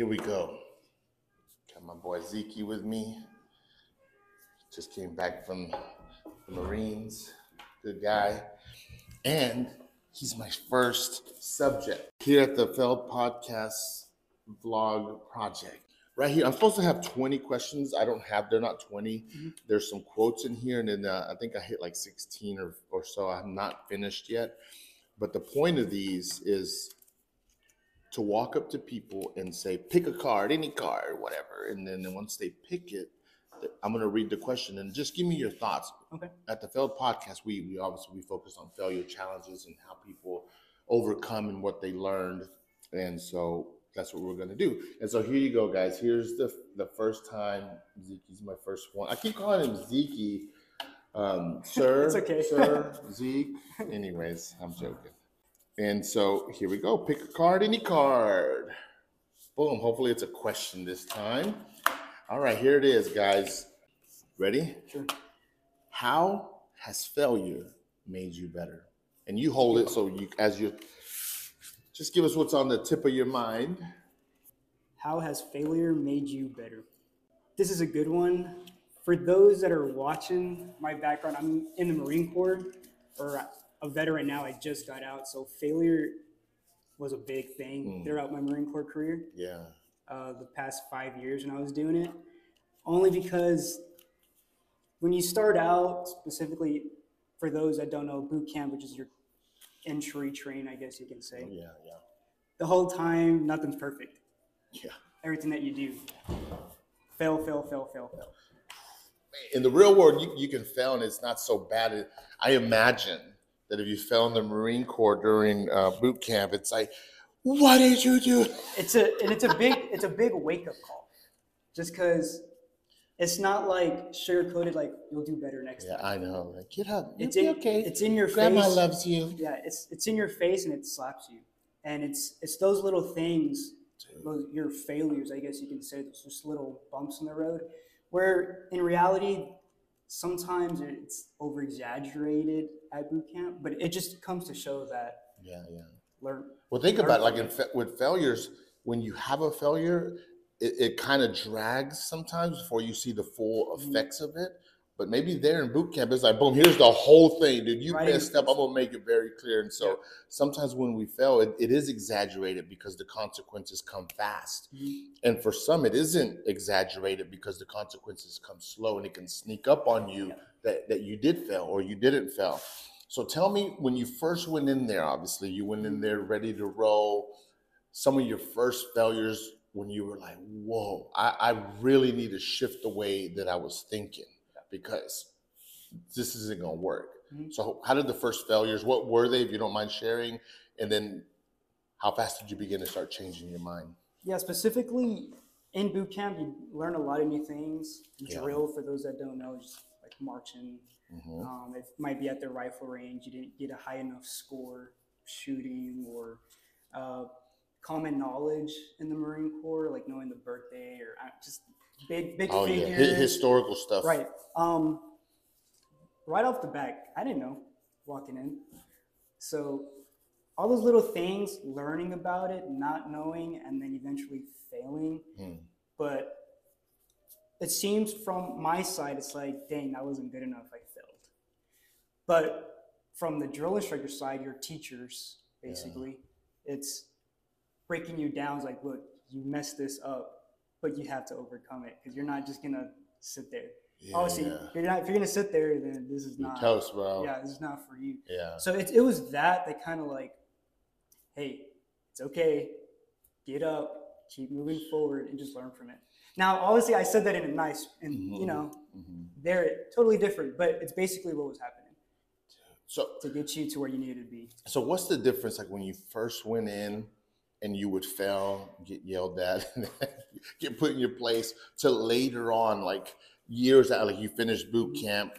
here we go. Got my boy Zeke with me. Just came back from the Marines. Good guy. And he's my first subject here at the Failed Podcast Vlog Project. Right here, I'm supposed to have 20 questions. I don't have, they're not 20. There's some quotes in here, and then uh, I think I hit like 16 or, or so. I'm not finished yet. But the point of these is to walk up to people and say, pick a card, any card, whatever. And then once they pick it, I'm going to read the question and just give me your thoughts. Okay. At the Failed Podcast, we, we obviously we focus on failure challenges and how people overcome and what they learned. And so that's what we're going to do. And so here you go, guys. Here's the the first time Zeke's my first one. I keep calling him Zeke. Um, sir, It's okay. sir, Zeke. Anyways, I'm joking. And so here we go. Pick a card, any card. Boom. Hopefully it's a question this time. All right, here it is, guys. Ready? Sure. How has failure made you better? And you hold it so you as you just give us what's on the tip of your mind. How has failure made you better? This is a good one. For those that are watching my background, I'm in the Marine Corps or a veteran now. I just got out. So failure was a big thing Mm. throughout my Marine Corps career. Yeah. uh, the past five years when I was doing it, only because when you start out, specifically for those that don't know, boot camp, which is your entry train, I guess you can say, Yeah, yeah. the whole time, nothing's perfect. Yeah. Everything that you do, fail, fail, fail, fail, fail. in the real world, you, you can fail and it's not so bad. I imagine that if you fell in the Marine Corps during uh, boot camp, it's like, what did you do? It's a and it's a big it's a big wake up call, just because it's not like sugar coated like you'll do better next Yeah, time. I know. Like, get up. It's You'll in be okay. it's in your Grandma face. Grandma loves you. yeah it's it's in your face and it slaps you and it's it's those little things those your failures i guess you can say those just little bumps in the road where in reality sometimes it's over exaggerated at boot camp but it just comes to show that Yeah, yeah. learn Well, think Learn about it. Like in fa- with failures, when you have a failure, it, it kind of drags sometimes before you see the full effects of it. But maybe there in boot camp, it's like, boom, here's the whole thing, dude. You Right messed up. I'm gonna make it very clear. And so Yeah. sometimes when we fail, it, it is exaggerated because the consequences come fast. Mm-hmm. And for some, it isn't exaggerated because the consequences come slow and it can sneak up on you Yeah. that, that you did fail or you didn't fail. So tell me when you first went in there, obviously, you went in there mm-hmm. ready to roll. Some of your first failures when you were like, whoa, I, I really need to shift the way that I was thinking because this isn't going to work. Mhm. So, how did the first failures, what were they, if you don't mind sharing? And then how fast did you begin to start changing your mind? yeah specifically in boot camp you learn a lot of new things Yeah. drill for those that don't know just like marching Mhm. Um, it might be at the rifle range. You didn't get a high enough score shooting or uh, common knowledge in the Marine Corps, like knowing the birthday or uh, just big, big Oh, yeah, figures. Hi- historical stuff. Right. Um, right off the bat, I didn't know walking in. So all those little things, learning about it, not knowing, and then eventually failing. Hmm. But it seems from my side, it's like, dang, that wasn't good enough. I failed. But from the drill instructor side, your teachers, basically, it's breaking you down. It's like, look, you messed this up, but you have to overcome it because you're not just gonna sit there. Yeah, Obviously, yeah. if you're not if you're gonna sit there, then this is You're not. toast, bro. Yeah, this is not for you. Yeah. So it, it was that that kind of like, hey, it's okay, get up, keep moving forward, and just learn from it. Now, obviously, I said that in a nice, and Mhm. you know, Mhm. they're totally different, but it's basically what was happening So, to get you to where you needed to be. so what's the difference like when you first went in and you would fail, get yelled at, get put in your place, to later on, like years out, like you finished boot camp,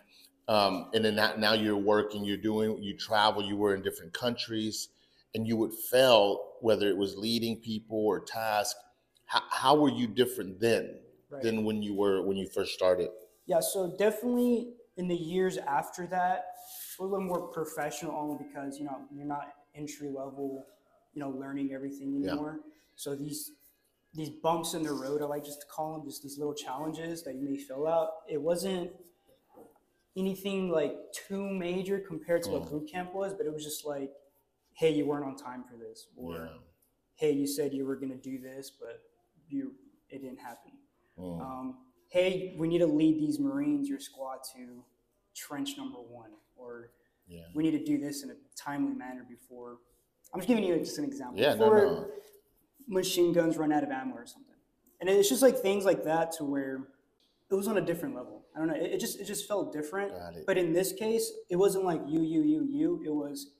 um, and then now, now you're working, you're doing, you travel, you were in different countries, and you would fail, whether it was leading people or task. How, how were you different then Right. than when you were when you first started? Yeah, so definitely in the years after that, a little more professional only because, you know, you're not entry level, you know, learning everything Yeah. anymore. So these these bumps in the road. I like just to call them just these little challenges that you may fill out. It wasn't anything like too major compared to what Mm. boot camp was, but it was just like, hey, you weren't on time for this, or Yeah. hey, you said you were gonna do this, but you it didn't happen. Mm. Um, hey, we need to lead these Marines, your squad, to trench number one, or Yeah. we need to do this in a timely manner before. I'm just giving you just an example. Yeah, no, before no. machine guns run out of ammo or something. And it's just like things like that to where it was on a different level. I don't know. It, it just it just felt different. Got it. But in this case, it wasn't like you, you, you, you. It was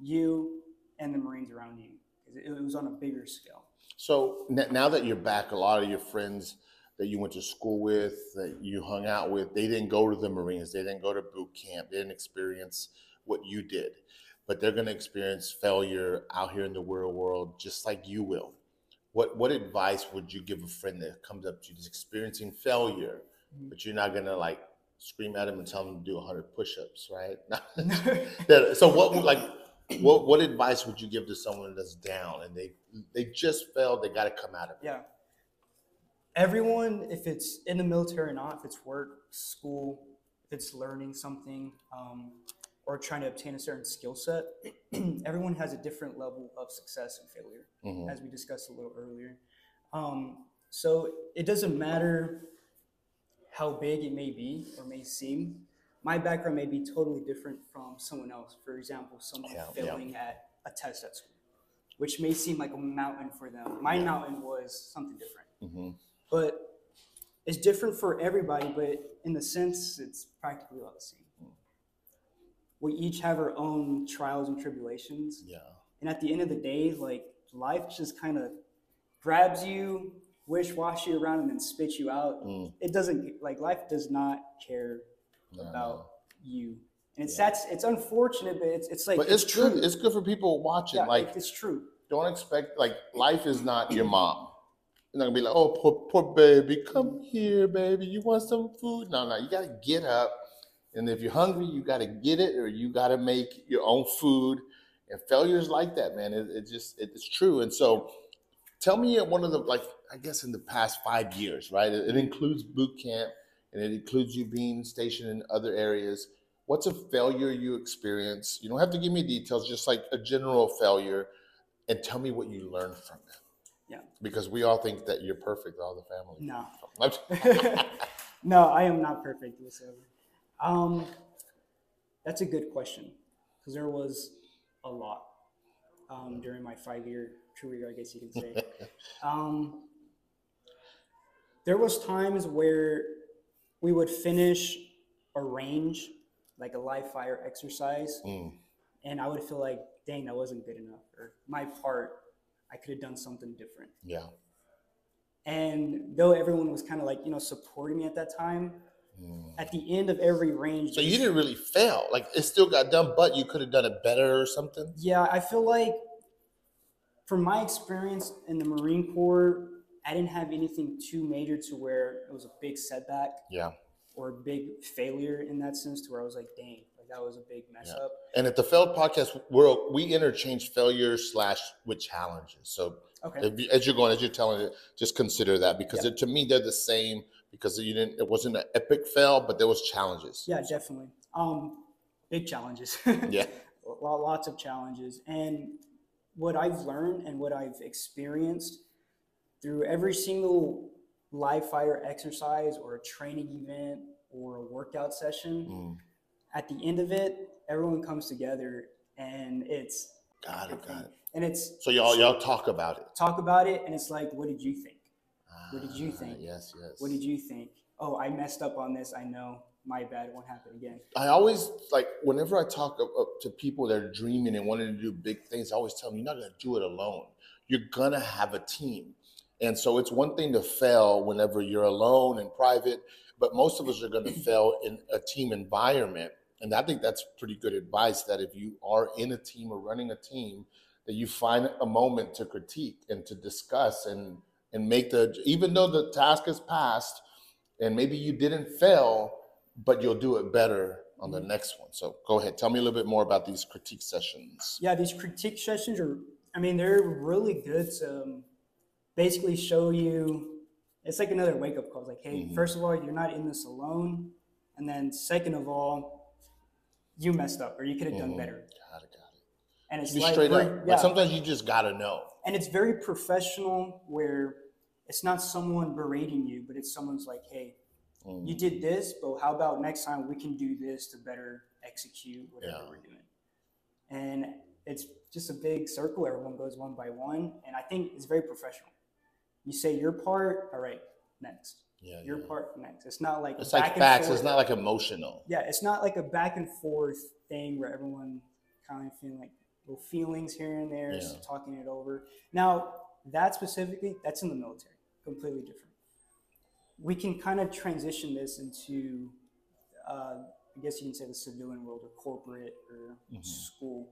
you and the Marines around you. It, it was on a bigger scale. So now that you're back, a lot of your friends that you went to school with, that you hung out with, they didn't go to the Marines, they didn't go to boot camp, they didn't experience what you did, but they're going to experience failure out here in the real world, just like you will. What what advice would you give a friend that comes up to you, that's experiencing failure, Mhm. but you're not going to like scream at them and tell them to do 100 push-ups, right? So what would like what what advice would you give to someone that's down and they they just failed they got to come out of it Yeah. Everyone, if it's in the military or not, if it's work, school, if it's learning something, um, or trying to obtain a certain skill set, everyone has a different level of success and failure, Mhm. as we discussed a little earlier. Um, so it doesn't matter how big it may be or may seem. My background may be totally different from someone else. For example, someone Yeah, yeah. failing at a test at school, which may seem like a mountain for them. My Yeah. mountain was something different Mhm. but it's different for everybody but in the sense it's practically all the same we each have our own trials and tribulations. Yeah. And at the end of the day like life just kind of grabs you wish wash you around and then spits you out. Mm. it doesn't like life does not care No, about no. you. And it's Yeah. that's it's unfortunate but it's, it's like but it's, true. good it's good for people watching yeah, like it's true. don't expect like life is not your mom. You're not gonna be like oh poor, poor baby come here baby. You want some food? No no you gotta get up and if you're hungry you gotta get it or you gotta make your own food. And failures like that man. It, it just it, it's true. And so tell me one of the like i guess in the past five years right it, it includes boot camp and it includes you being stationed in other areas. What's a failure you experience? You don't have to give me details just like a general failure and tell me what you learned from it. Yeah. because we all think that you're perfect all the family. No. No, I am not perfect whatsoever. Um, that's a good question because there was a lot um, during my five-year career, I guess you could say. um, there was times where we would finish a range, like a live fire exercise, Mm, and I would feel like, dang, that wasn't good enough, or my part, I could have done something different. yeah And though everyone was kind of like, you know, supporting me at that time, Mm. at the end of every range. so you didn't really fail like it still got done but you could have done it better or something Yeah, I feel like from my experience in the Marine Corps, I didn't have anything too major to where it was a big setback yeah or a big failure in that sense to where I was like, dang, like that was a big mess Yeah. up. and at the failed podcast world we interchange failure slash with challenges so Okay. if you, as you're going as you're telling it just consider that because Yeah. it, to me they're the same because you didn't it wasn't an epic fail but there was challenges Yeah, definitely. Um, big challenges. yeah lots of challenges. And what I've learned and what I've experienced through every single live fire exercise or a training event or a workout session, Mm, at the end of it, everyone comes together and it's got it got it and it's so y'all y'all talk about it talk about it and it's like, what did you think? What did you Ah, think? yes yes What did you think? Oh, I messed up on this. I know. My bad. It won't happen again. I always like whenever I talk to people that are dreaming and wanting to do big things, I always tell them you're not going to do it alone. You're gonna have a team, and so it's one thing to fail whenever you're alone and private, but most of us are going to fail in a team environment, and I think that's pretty good advice. That if you are in a team or running a team, that you find a moment to critique and to discuss and and make the even though the task is passed, and maybe you didn't fail but you'll do it better on the next one. So go ahead, tell me a little bit more about these critique sessions. Yeah, these critique sessions are. I mean, they're really good to um, basically show you it's like another wake up call. It's like, hey, Mhm. first of all, you're not in this alone. And then second of all, you messed up or you could have done Mhm. better. Got it, got it. And it's like straight up. yeah. Like sometimes you just gotta know. and it's very professional where it's not someone berating you, but it's someone's like, hey, Mm. you did this, but how about next time we can do this to better execute whatever Yeah. we're doing? And it's just a big circle. Everyone goes one by one. And I think it's very professional. You say your part, all right, next. Yeah, Your yeah. part, next. It's not like It's back like and facts. forth. It's not like emotional. yeah, it's not like a back and forth thing where everyone kind of feeling like little feelings here and there, just Yeah. talking it over. Now, that specifically, that's in the military, completely different. We can kind of transition this into, uh, I guess you can say the civilian world or corporate or Mhm. school.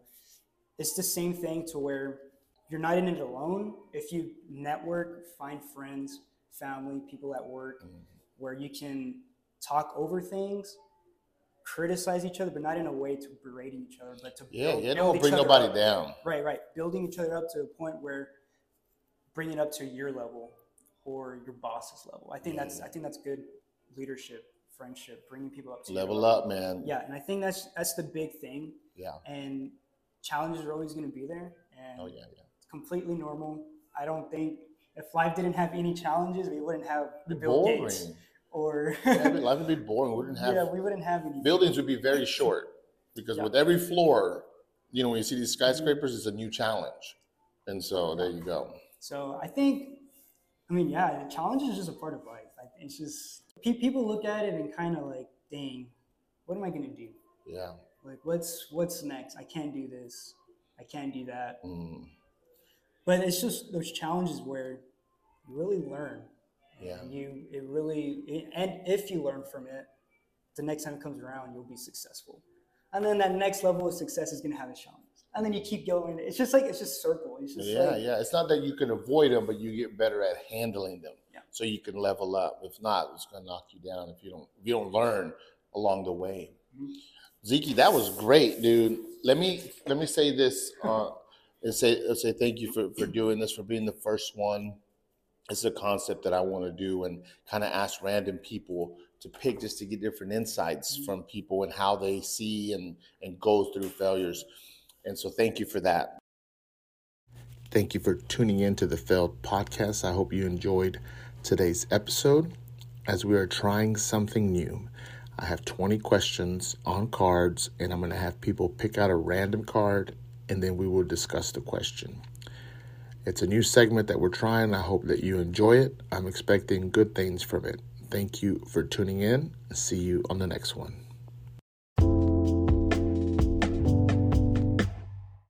It's the same thing to where you're not in it alone. If you network, find friends, family, people at work, Mhm. where you can talk over things, criticize each other, but not in a way to berating each other, but to Yeah, build- yeah. Don't bring nobody up. down. Right, right. Building each other up to a point where bring it up to your level or your boss's level. I think that's I think that's good leadership, friendship, bringing people up to Level level. up, man. Yeah, and I think that's that's the big thing. Yeah. And challenges are always going to be there, and Oh yeah, yeah. it's completely normal. I don't think if life didn't have any challenges, we wouldn't have It'd Bill boring. Gates or Yeah, life would be boring. We wouldn't have yeah, we wouldn't have any buildings would be very short because Yeah. with every floor, you know, when you see these skyscrapers, it's a new challenge. And so there you go. So I think, I mean, yeah, the challenge is just a part of life. Like it's just pe- people look at it and kind of like, dang, what am I gonna do? Yeah. Like, what's what's next? I can't do this. I can't do that. Mm, But it's just those challenges where you really learn. Yeah. And you it really it, and if you learn from it, the next time it comes around, you'll be successful. And then that next level of success is gonna have a challenge. And then you keep going. It's just like it's just circle. It's just yeah, like, yeah. It's not that you can avoid them, but you get better at handling them. Yeah. So you can level up. If not, it's gonna knock you down if you don't if you don't learn along the way. Mhm. Zeke, that was great, dude. Let me let me say this uh, and say uh, say thank you for, for doing this, for being the first one. It's a concept that I want to do and kind of ask random people to pick just to get different insights Mhm. from people and how they see and and go through failures. And so thank you for that. Thank you for tuning in to the Failed Podcast. I hope you enjoyed today's episode as we are trying something new. I have 20 questions on cards, and I'm going to have people pick out a random card, and then we will discuss the question. It's a new segment that we're trying. I hope that you enjoy it. I'm expecting good things from it. Thank you for tuning in. See you on the next one.